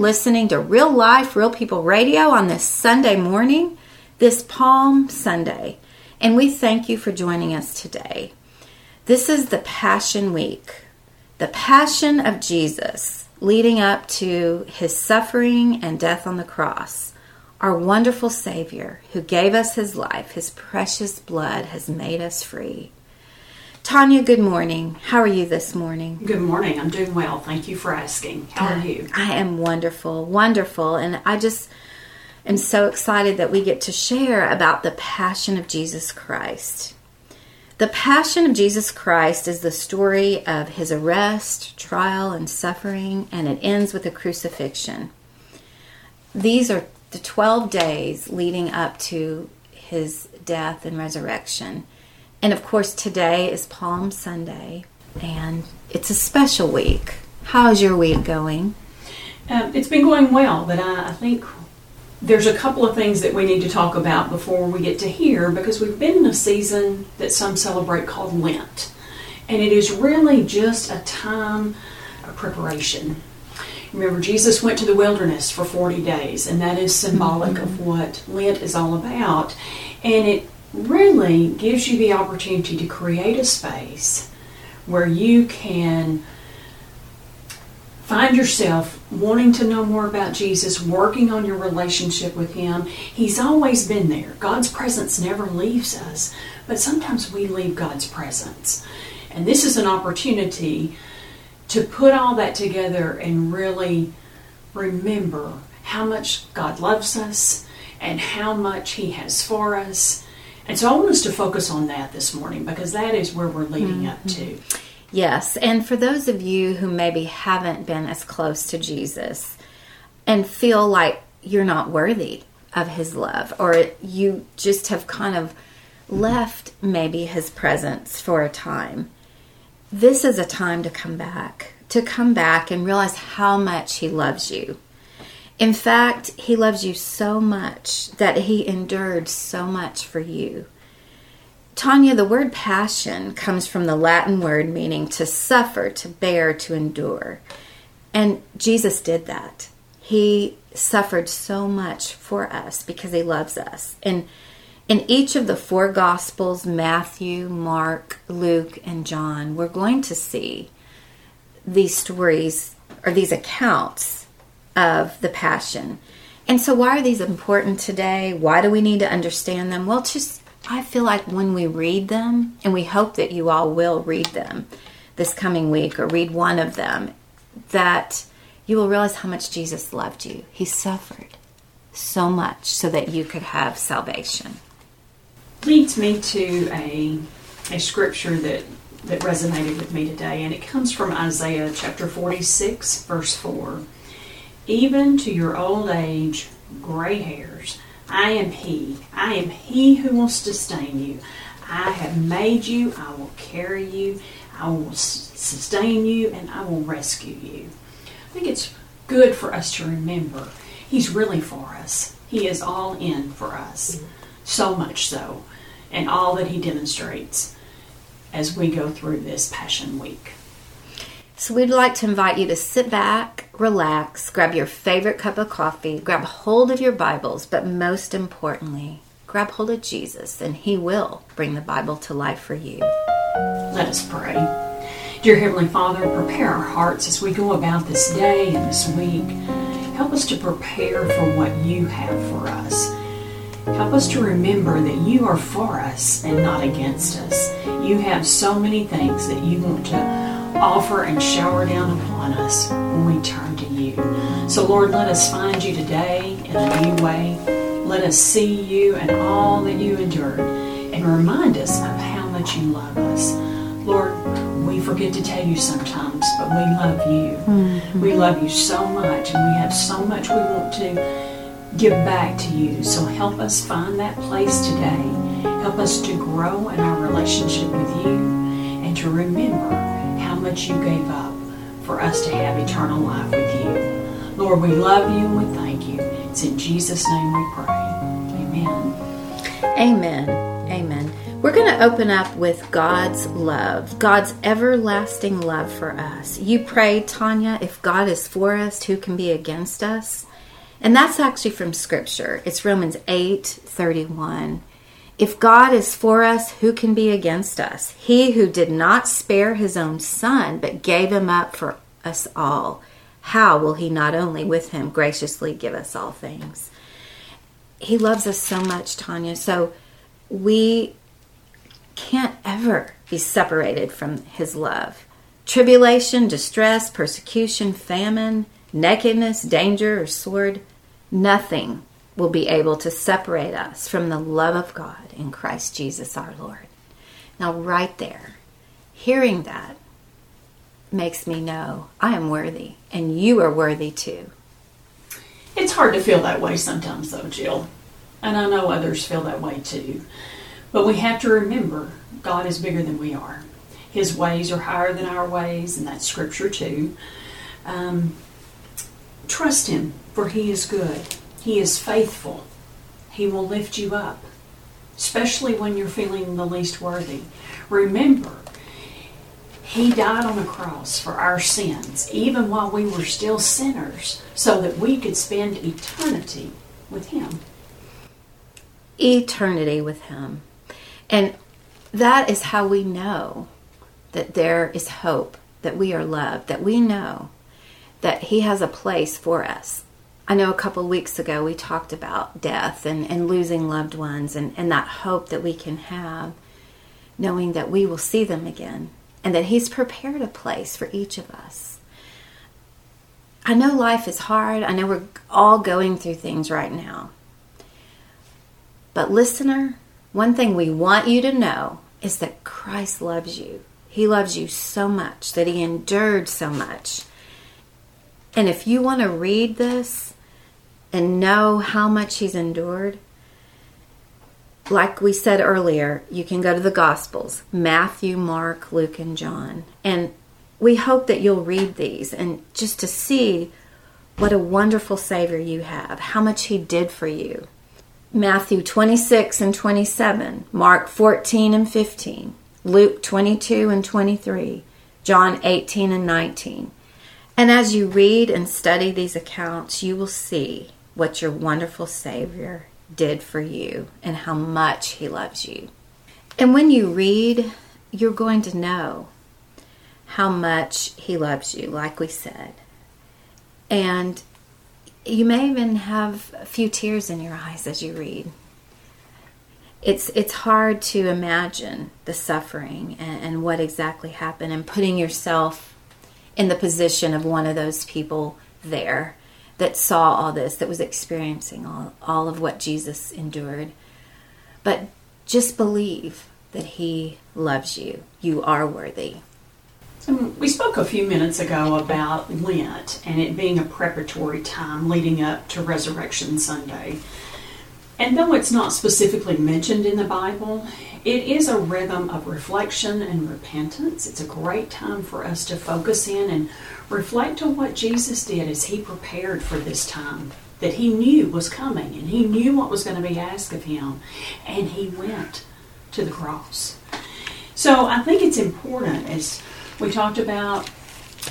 listening to Real Life, Real People Radio on this Sunday morning, this Palm Sunday. And we thank you for joining us today. This is the Passion Week, the passion of Jesus leading up to his suffering and death on the cross. Our wonderful Savior who gave us his life, his precious blood has made us free. Tanya, good morning. How are you this morning? Good morning. I'm doing well. Thank you for asking. How are you? I am wonderful, wonderful. And I just am so excited that we get to share about the passion of Jesus Christ. The passion of Jesus Christ is the story of his arrest, trial, and suffering, and it ends with the crucifixion. These are the 12 days leading up to his death and resurrection. And of course, today is Palm Sunday, and it's a special week. How's your week going? Um, it's been going well, but I, I think there's a couple of things that we need to talk about before we get to here because we've been in a season that some celebrate called Lent. And it is really just a time of preparation. Remember, Jesus went to the wilderness for 40 days, and that is symbolic of what Lent is all about. And it really gives you the opportunity to create a space where you can find yourself wanting to know more about Jesus, working on your relationship with Him. He's always been there. God's presence never leaves us, but sometimes we leave God's presence. And this is an opportunity to put all that together and really remember how much God loves us and how much He has for us. And so I want us to focus on that this morning because that is where we're leading up to. Mm-hmm. Yes, and for those of you who maybe haven't been as close to Jesus and feel like you're not worthy of his love, or you just have kind of left maybe his presence for a time, this is a time to come back, to come back and realize how much he loves you. In fact, he loves you so much that he endured so much for you. Tanya, the word passion comes from the Latin word meaning to suffer, to bear, to endure. And Jesus did that. He suffered so much for us because he loves us. And in each of the four Gospels Matthew, Mark, Luke, and John we're going to see these stories or these accounts of the Passion. And so, why are these important today? Why do we need to understand them? Well, just I feel like when we read them, and we hope that you all will read them this coming week or read one of them, that you will realize how much Jesus loved you. He suffered so much so that you could have salvation. Leads me to a, a scripture that, that resonated with me today, and it comes from Isaiah chapter 46, verse 4. Even to your old age, gray hairs, I am He. I am He who will sustain you. I have made you. I will carry you. I will sustain you, and I will rescue you. I think it's good for us to remember He's really for us. He is all in for us. So much so. And all that He demonstrates as we go through this Passion Week. So, we'd like to invite you to sit back, relax, grab your favorite cup of coffee, grab hold of your Bibles, but most importantly, grab hold of Jesus, and He will bring the Bible to life for you. Let us pray. Dear Heavenly Father, prepare our hearts as we go about this day and this week. Help us to prepare for what you have for us. Help us to remember that you are for us and not against us. You have so many things that you want to offer and shower down upon us when we turn to you. So, Lord, let us find you today in a new way. Let us see you and all that you endured and remind us of how much you love us. Lord, we forget to tell you sometimes, but we love you. Mm-hmm. We love you so much, and we have so much we want to give back to you. So help us find that place today. Help us to grow in our relationship with you and to remember much you gave up for us to have eternal life with you. Lord, we love you and we thank you. It's in Jesus' name we pray. Amen. Amen. Amen. We're going to open up with God's love, God's everlasting love for us. You prayed, Tanya, if God is for us, who can be against us? And that's actually from Scripture. It's Romans 8 31. If God is for us, who can be against us? He who did not spare his own son, but gave him up for us all, how will he not only with him graciously give us all things? He loves us so much, Tanya. So we can't ever be separated from his love. Tribulation, distress, persecution, famine, nakedness, danger, or sword, nothing will be able to separate us from the love of God in Christ Jesus our Lord. Now, right there, hearing that makes me know I am worthy and you are worthy too. It's hard to feel that way sometimes, though, Jill. And I know others feel that way too. But we have to remember God is bigger than we are. His ways are higher than our ways, and that's scripture too. Um, trust Him, for He is good. He is faithful. He will lift you up, especially when you're feeling the least worthy. Remember, He died on the cross for our sins, even while we were still sinners, so that we could spend eternity with Him. Eternity with Him. And that is how we know that there is hope, that we are loved, that we know that He has a place for us. I know a couple weeks ago we talked about death and, and losing loved ones and, and that hope that we can have, knowing that we will see them again and that He's prepared a place for each of us. I know life is hard. I know we're all going through things right now. But, listener, one thing we want you to know is that Christ loves you. He loves you so much that He endured so much. And if you want to read this and know how much He's endured, like we said earlier, you can go to the Gospels Matthew, Mark, Luke, and John. And we hope that you'll read these and just to see what a wonderful Savior you have, how much He did for you. Matthew 26 and 27, Mark 14 and 15, Luke 22 and 23, John 18 and 19. And as you read and study these accounts, you will see what your wonderful Savior did for you and how much He loves you. And when you read, you're going to know how much He loves you, like we said. And you may even have a few tears in your eyes as you read. It's it's hard to imagine the suffering and, and what exactly happened and putting yourself in the position of one of those people there that saw all this, that was experiencing all, all of what Jesus endured. But just believe that He loves you. You are worthy. Um, we spoke a few minutes ago about Lent and it being a preparatory time leading up to Resurrection Sunday. And though it's not specifically mentioned in the Bible, it is a rhythm of reflection and repentance. It's a great time for us to focus in and reflect on what Jesus did as he prepared for this time that he knew was coming and he knew what was going to be asked of him. And he went to the cross. So I think it's important as we talked about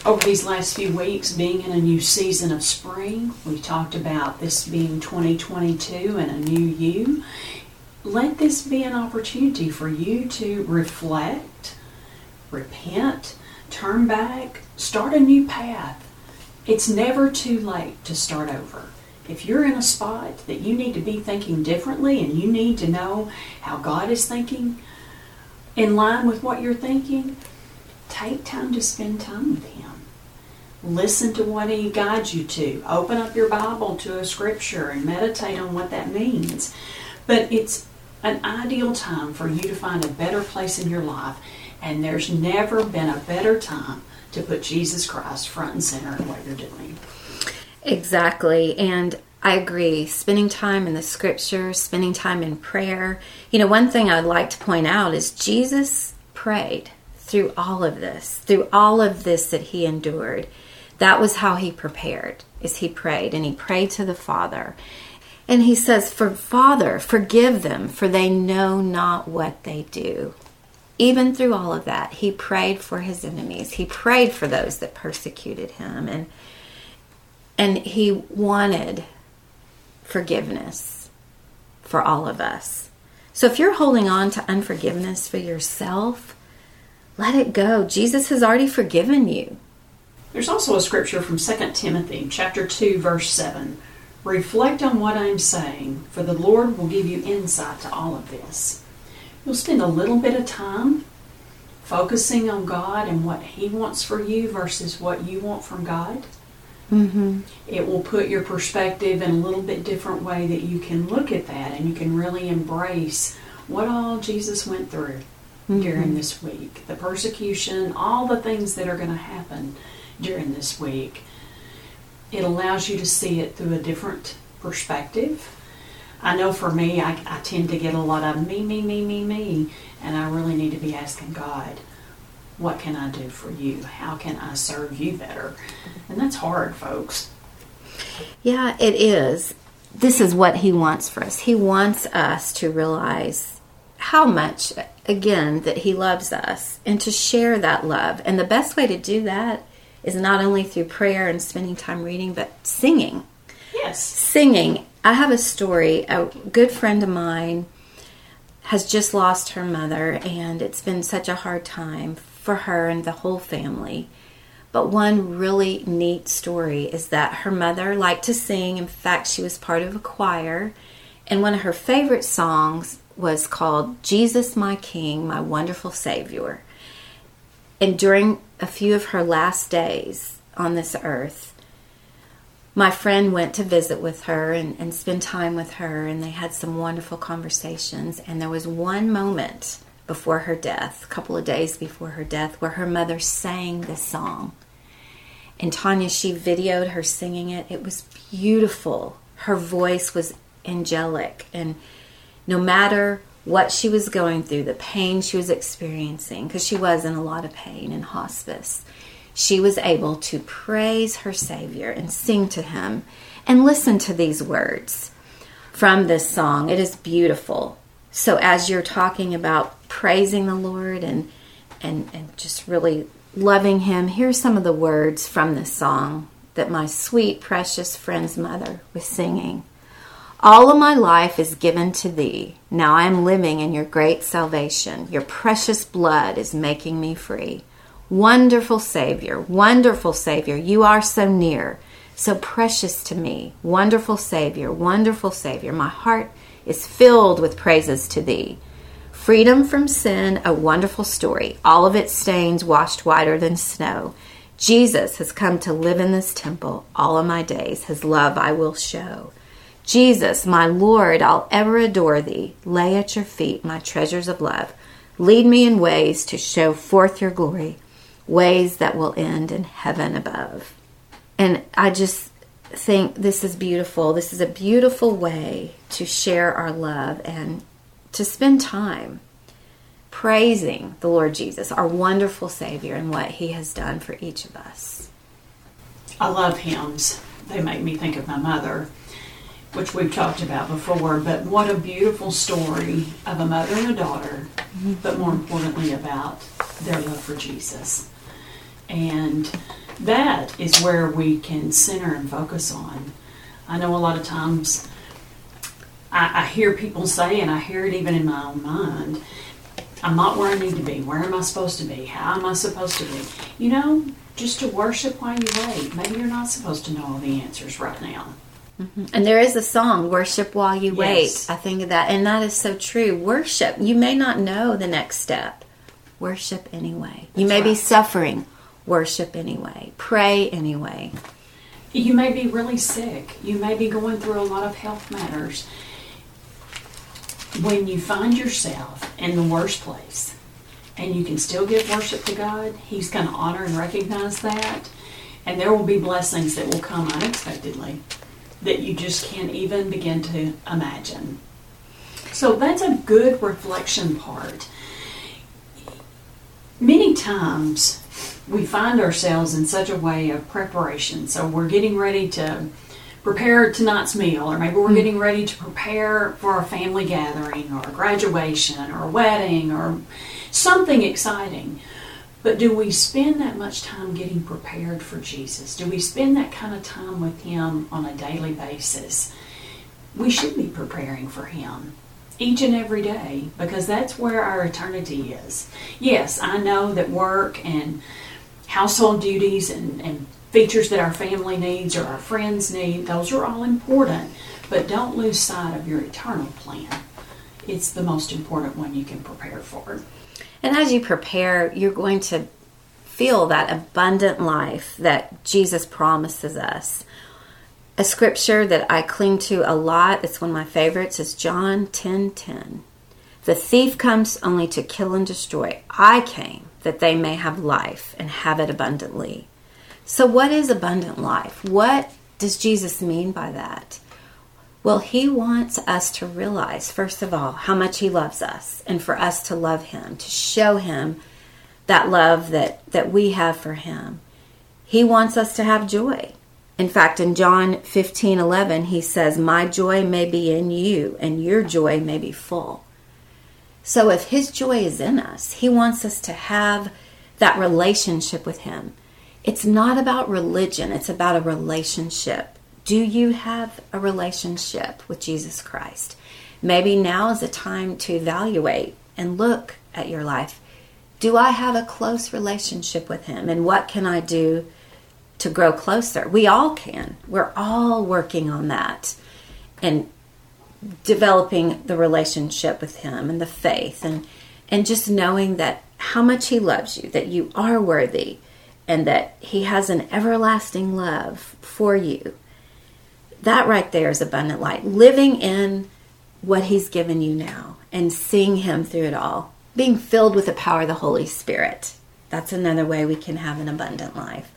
over these last few weeks being in a new season of spring. We talked about this being 2022 and a new you. Let this be an opportunity for you to reflect, repent, turn back, start a new path. It's never too late to start over. If you're in a spot that you need to be thinking differently and you need to know how God is thinking in line with what you're thinking, take time to spend time with Him. Listen to what He guides you to. Open up your Bible to a scripture and meditate on what that means. But it's an ideal time for you to find a better place in your life. And there's never been a better time to put Jesus Christ front and center in what you're doing. Exactly. And I agree. Spending time in the scriptures, spending time in prayer. You know, one thing I'd like to point out is Jesus prayed through all of this, through all of this that he endured. That was how he prepared, is he prayed and he prayed to the Father. And he says, For Father, forgive them, for they know not what they do. Even through all of that, he prayed for his enemies. He prayed for those that persecuted him. And and he wanted forgiveness for all of us. So if you're holding on to unforgiveness for yourself, let it go. Jesus has already forgiven you. There's also a scripture from 2 Timothy chapter 2 verse 7. Reflect on what I'm saying, for the Lord will give you insight to all of this. You'll spend a little bit of time focusing on God and what He wants for you versus what you want from God. Mm-hmm. It will put your perspective in a little bit different way that you can look at that and you can really embrace what all Jesus went through during this week the persecution, all the things that are going to happen during this week. It allows you to see it through a different perspective. I know for me, I, I tend to get a lot of me, me, me, me, me, and I really need to be asking God, what can I do for you? How can I serve you better? And that's hard, folks. Yeah, it is. This is what he wants for us. He wants us to realize how much, again, that he loves us and to share that love. And the best way to do that is not only through prayer and spending time reading, but singing. Yes. Singing. I have a story. A good friend of mine has just lost her mother, and it's been such a hard time for her and the whole family. But one really neat story is that her mother liked to sing. In fact, she was part of a choir, and one of her favorite songs was called Jesus My King, My Wonderful Savior. And during a few of her last days on this earth, my friend went to visit with her and, and spend time with her, and they had some wonderful conversations. And there was one moment before her death, a couple of days before her death, where her mother sang this song. And Tanya, she videoed her singing it. It was beautiful. Her voice was angelic. And no matter what she was going through, the pain she was experiencing, because she was in a lot of pain in hospice, she was able to praise her Savior and sing to him and listen to these words from this song. It is beautiful. So as you're talking about praising the Lord and and, and just really loving him, here's some of the words from this song that my sweet, precious friend's mother was singing. All of my life is given to thee. Now I am living in your great salvation. Your precious blood is making me free. Wonderful Savior, wonderful Savior, you are so near, so precious to me. Wonderful Savior, wonderful Savior, my heart is filled with praises to thee. Freedom from sin, a wonderful story, all of its stains washed whiter than snow. Jesus has come to live in this temple all of my days. His love I will show. Jesus, my Lord, I'll ever adore thee. Lay at your feet my treasures of love. Lead me in ways to show forth your glory, ways that will end in heaven above. And I just think this is beautiful. This is a beautiful way to share our love and to spend time praising the Lord Jesus, our wonderful Savior, and what He has done for each of us. I love hymns. They make me think of my mother, which we've talked about before. But what a beautiful story of a mother and a daughter, mm-hmm. but more importantly, about their love for Jesus. And that is where we can center and focus on. I know a lot of times I, I hear people say, and I hear it even in my own mind, I'm not where I need to be. Where am I supposed to be? How am I supposed to be? You know, just to worship while you wait. Maybe you're not supposed to know all the answers right now. Mm-hmm. And there is a song, Worship While You Yes. Wait. I think of that. And that is so true. Worship. You may not know the next step. Worship anyway. You That's may be suffering. Worship anyway. Pray anyway. You may be really sick. You may be going through a lot of health matters. When you find yourself in the worst place and you can still give worship to God, He's going to honor and recognize that. And there will be blessings that will come unexpectedly that you just can't even begin to imagine. So that's a good reflection part. Many times we find ourselves in such a way of preparation. So we're getting ready to prepare tonight's meal, or maybe we're hmm. getting ready to prepare for a family gathering, or a graduation, or a wedding, or something exciting. But do we spend that much time getting prepared for Jesus? Do we spend that kind of time with Him on a daily basis? We should be preparing for Him each and every day because that's where our eternity is. Yes, I know that work and household duties and, and features that our family needs or our friends need, those are all important, but don't lose sight of your eternal plan. It's the most important one you can prepare for. And as you prepare, you're going to feel that abundant life that Jesus promises us. A scripture that I cling to a lot, it's one of my favorites, is John 10 10. The thief comes only to kill and destroy. I came that they may have life and have it abundantly. So, what is abundant life? What does Jesus mean by that? Well, he wants us to realize, first of all, how much he loves us and for us to love him, to show him that love that, that we have for him. He wants us to have joy. In fact, in John 15 11, he says, My joy may be in you, and your joy may be full. So, if his joy is in us, he wants us to have that relationship with him. It's not about religion, it's about a relationship. Do you have a relationship with Jesus Christ? Maybe now is a time to evaluate and look at your life. Do I have a close relationship with Him? And what can I do to grow closer? We all can. We're all working on that and developing the relationship with Him and the faith and, and just knowing that how much He loves you, that you are worthy, and that He has an everlasting love for you that right there is abundant light. Living in what He's given you now and seeing Him through it all. Being filled with the power of the Holy Spirit. That's another way we can have an abundant life.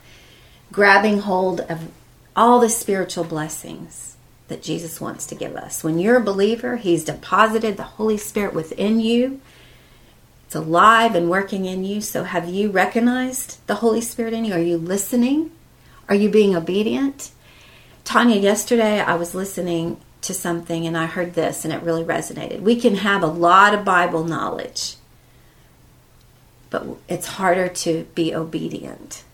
Grabbing hold of all the spiritual blessings that Jesus wants to give us. When you're a believer, He's deposited the Holy Spirit within you. It's alive and working in you. So, have you recognized the Holy Spirit in you? Are you listening? Are you being obedient? Tanya, yesterday I was listening to something and I heard this and it really resonated. We can have a lot of Bible knowledge, but it's harder to be obedient.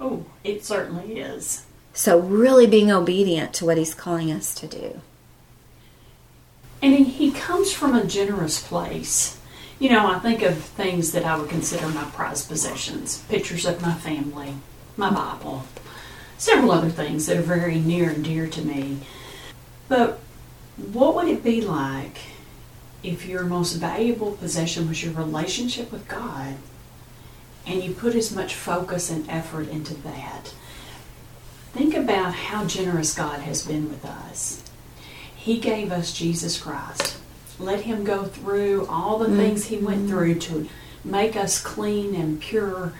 Oh, it certainly is. So, really being obedient to what He's calling us to do. And he, he comes from a generous place. You know, I think of things that I would consider my prized possessions pictures of my family, my Bible, several other things that are very near and dear to me. But what would it be like if your most valuable possession was your relationship with God and you put as much focus and effort into that? Think about how generous God has been with us. He gave us Jesus Christ. Let Him go through all the mm-hmm. things He went through to make us clean and pure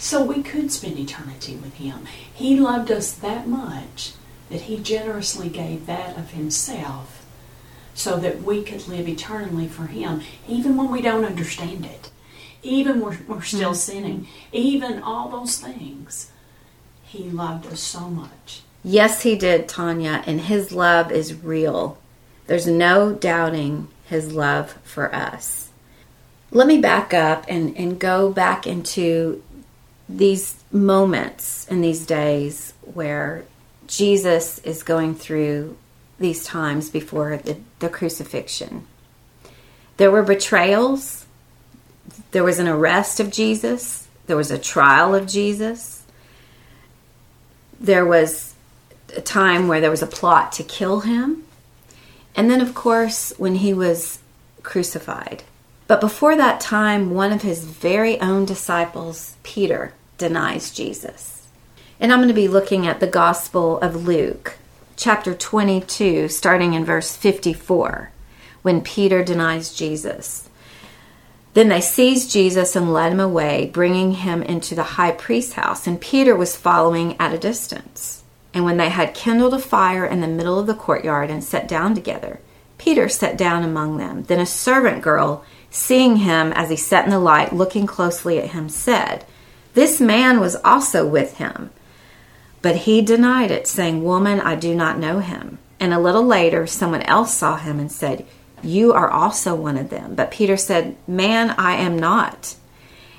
so we could spend eternity with Him. He loved us that much that He generously gave that of Himself so that we could live eternally for Him, even when we don't understand it, even when we're still mm-hmm. sinning, even all those things. He loved us so much. Yes, He did, Tanya, and His love is real. There's no doubting His love for us. Let me back up and, and go back into these moments in these days where Jesus is going through these times before the, the crucifixion. There were betrayals, there was an arrest of Jesus, there was a trial of Jesus, there was a time where there was a plot to kill him, and then, of course, when he was crucified. But before that time, one of his very own disciples, Peter, denies Jesus. And I'm going to be looking at the Gospel of Luke, chapter 22, starting in verse 54, when Peter denies Jesus. Then they seized Jesus and led him away, bringing him into the high priest's house, and Peter was following at a distance. And when they had kindled a fire in the middle of the courtyard and sat down together, Peter sat down among them. Then a servant girl, seeing him as he sat in the light, looking closely at him, said, this man was also with him. But he denied it, saying, Woman, I do not know him. And a little later, someone else saw him and said, You are also one of them. But Peter said, Man, I am not.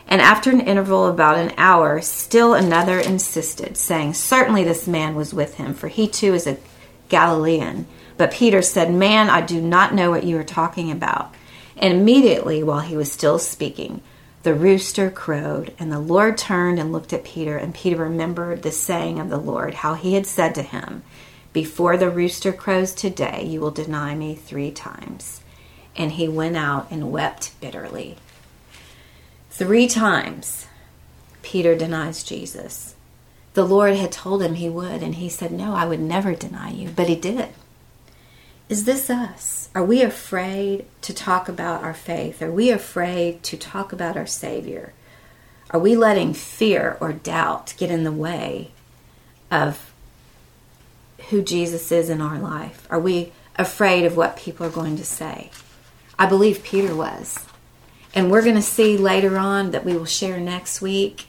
And after an interval of about an hour, still another insisted, saying, Certainly this man was with him, for he too is a Galilean. But Peter said, Man, I do not know what you are talking about. And immediately, while he was still speaking, the rooster crowed, and the Lord turned and looked at Peter, and Peter remembered the saying of the Lord, how he had said to him, Before the rooster crows today, you will deny me three times. And he went out and wept bitterly. Three times, Peter denies Jesus. The Lord had told him he would, and he said, No, I would never deny you, but he did. Is this us? Are we afraid to talk about our faith? Are we afraid to talk about our Savior? Are we letting fear or doubt get in the way of who Jesus is in our life? Are we afraid of what people are going to say? I believe Peter was. And we're going to see later on that we will share next week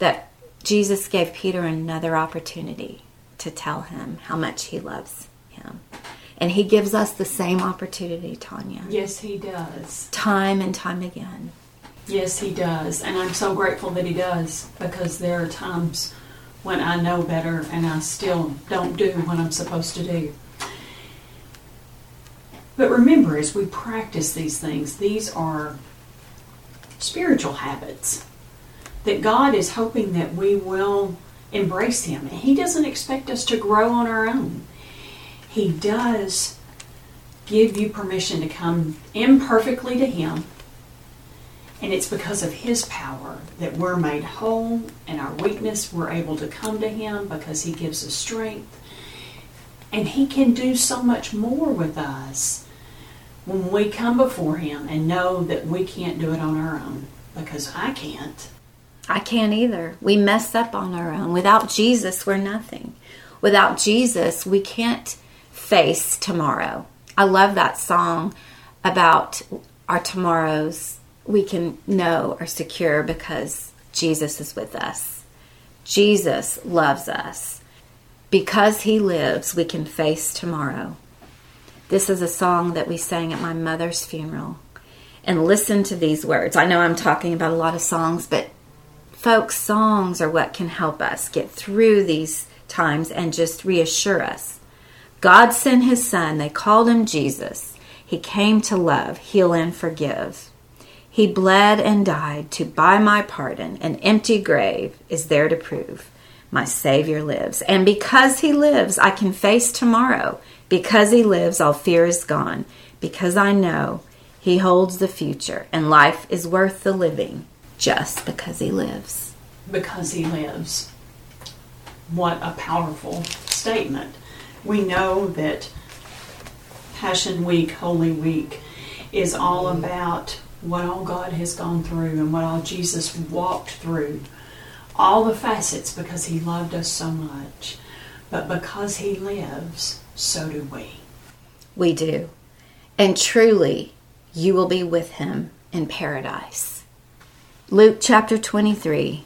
that Jesus gave Peter another opportunity to tell him how much he loves him. And he gives us the same opportunity, Tanya. Yes, he does. Time and time again. Yes, he does. And I'm so grateful that he does because there are times when I know better and I still don't do what I'm supposed to do. But remember, as we practice these things, these are spiritual habits that God is hoping that we will embrace Him. And He doesn't expect us to grow on our own. He does give you permission to come imperfectly to Him. And it's because of His power that we're made whole and our weakness, we're able to come to Him because He gives us strength. And He can do so much more with us when we come before Him and know that we can't do it on our own because I can't. I can't either. We mess up on our own. Without Jesus, we're nothing. Without Jesus, we can't face tomorrow. I love that song about our tomorrows. We can know are secure because Jesus is with us. Jesus loves us. Because he lives, we can face tomorrow. This is a song that we sang at my mother's funeral. And listen to these words. I know I'm talking about a lot of songs, but folks, songs are what can help us get through these times and just reassure us. God sent his son, they called him Jesus. He came to love, heal, and forgive. He bled and died to buy my pardon. An empty grave is there to prove my Savior lives. And because he lives, I can face tomorrow. Because he lives, all fear is gone. Because I know he holds the future and life is worth the living just because he lives. Because he lives. What a powerful statement. We know that Passion Week, Holy Week, is all mm-hmm. about what all God has gone through and what all Jesus walked through. All the facets because he loved us so much. But because he lives, so do we. We do. And truly, you will be with him in paradise. Luke chapter 23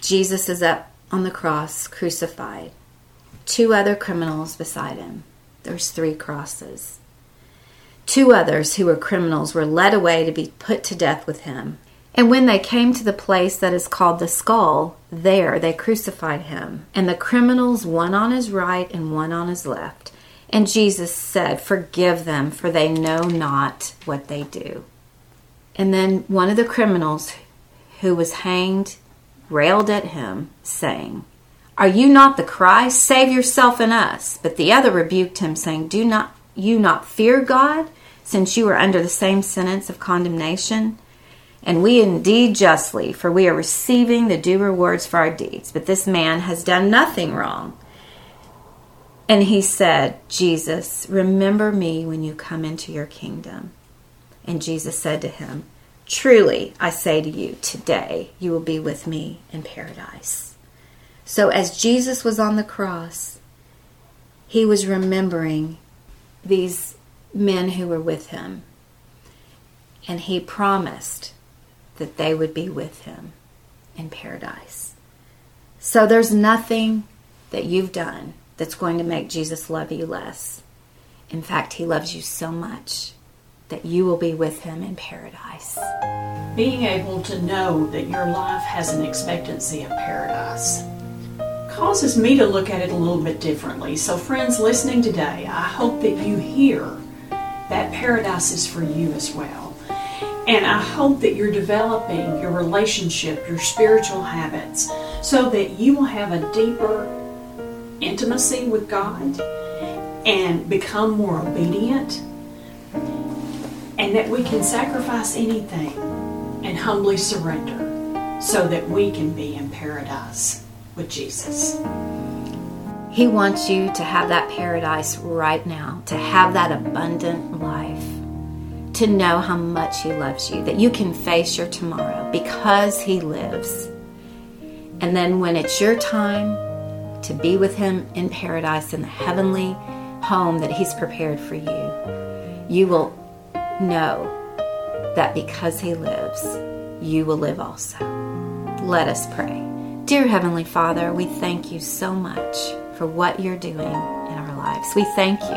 Jesus is up on the cross, crucified. Two other criminals beside him. There's three crosses. Two others who were criminals were led away to be put to death with him. And when they came to the place that is called the skull, there they crucified him, and the criminals one on his right and one on his left. And Jesus said, Forgive them, for they know not what they do. And then one of the criminals who was hanged railed at him, saying, Are you not the Christ? Save yourself and us. But the other rebuked him, saying, Do not you not fear God, since you are under the same sentence of condemnation? And we indeed justly, for we are receiving the due rewards for our deeds. But this man has done nothing wrong. And he said, Jesus, remember me when you come into your kingdom. And Jesus said to him, Truly, I say to you, today you will be with me in paradise. So, as Jesus was on the cross, he was remembering these men who were with him. And he promised that they would be with him in paradise. So there's nothing that you've done that's going to make Jesus love you less. In fact, he loves you so much that you will be with him in paradise. Being able to know that your life has an expectancy of paradise causes me to look at it a little bit differently. So, friends listening today, I hope that you hear that paradise is for you as well. And I hope that you're developing your relationship, your spiritual habits, so that you will have a deeper intimacy with God and become more obedient, and that we can sacrifice anything and humbly surrender so that we can be in paradise with Jesus. He wants you to have that paradise right now, to have that abundant life, to know how much He loves you, that you can face your tomorrow because He lives. And then when it's your time to be with Him in paradise, in the heavenly home that He's prepared for you, you will know that because He lives, you will live also. Let us pray. Dear Heavenly Father, we thank you so much for what you're doing in our lives. We thank you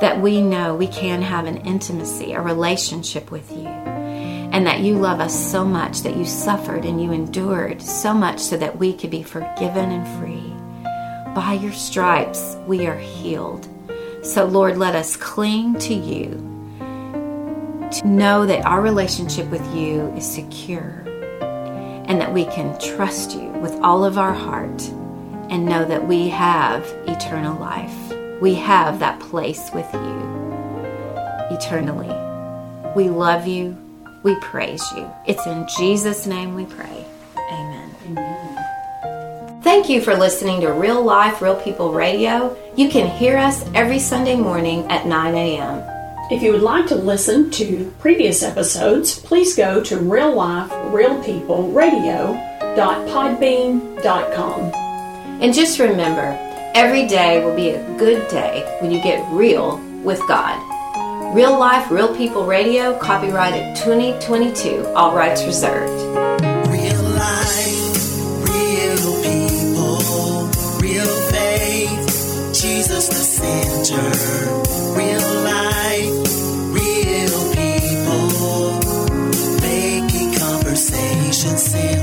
that we know we can have an intimacy, a relationship with you, and that you love us so much that you suffered and you endured so much so that we could be forgiven and free. By your stripes, we are healed. So, Lord, let us cling to you to know that our relationship with you is secure and that we can trust you with all of our heart and know that we have eternal life. We have that place with you eternally. We love you. We praise you. It's in Jesus' name we pray. Amen. Amen. Thank you for listening to Real Life, Real People Radio. You can hear us every Sunday morning at 9 a.m. If you would like to listen to previous episodes, please go to Real Life Real People realliferealpeopleradio.podbean.com. And just remember, every day will be a good day when you get real with God. Real Life, Real People Radio, copyrighted 2022, all rights reserved. Real life, the center. Real life, real people, making conversation simple.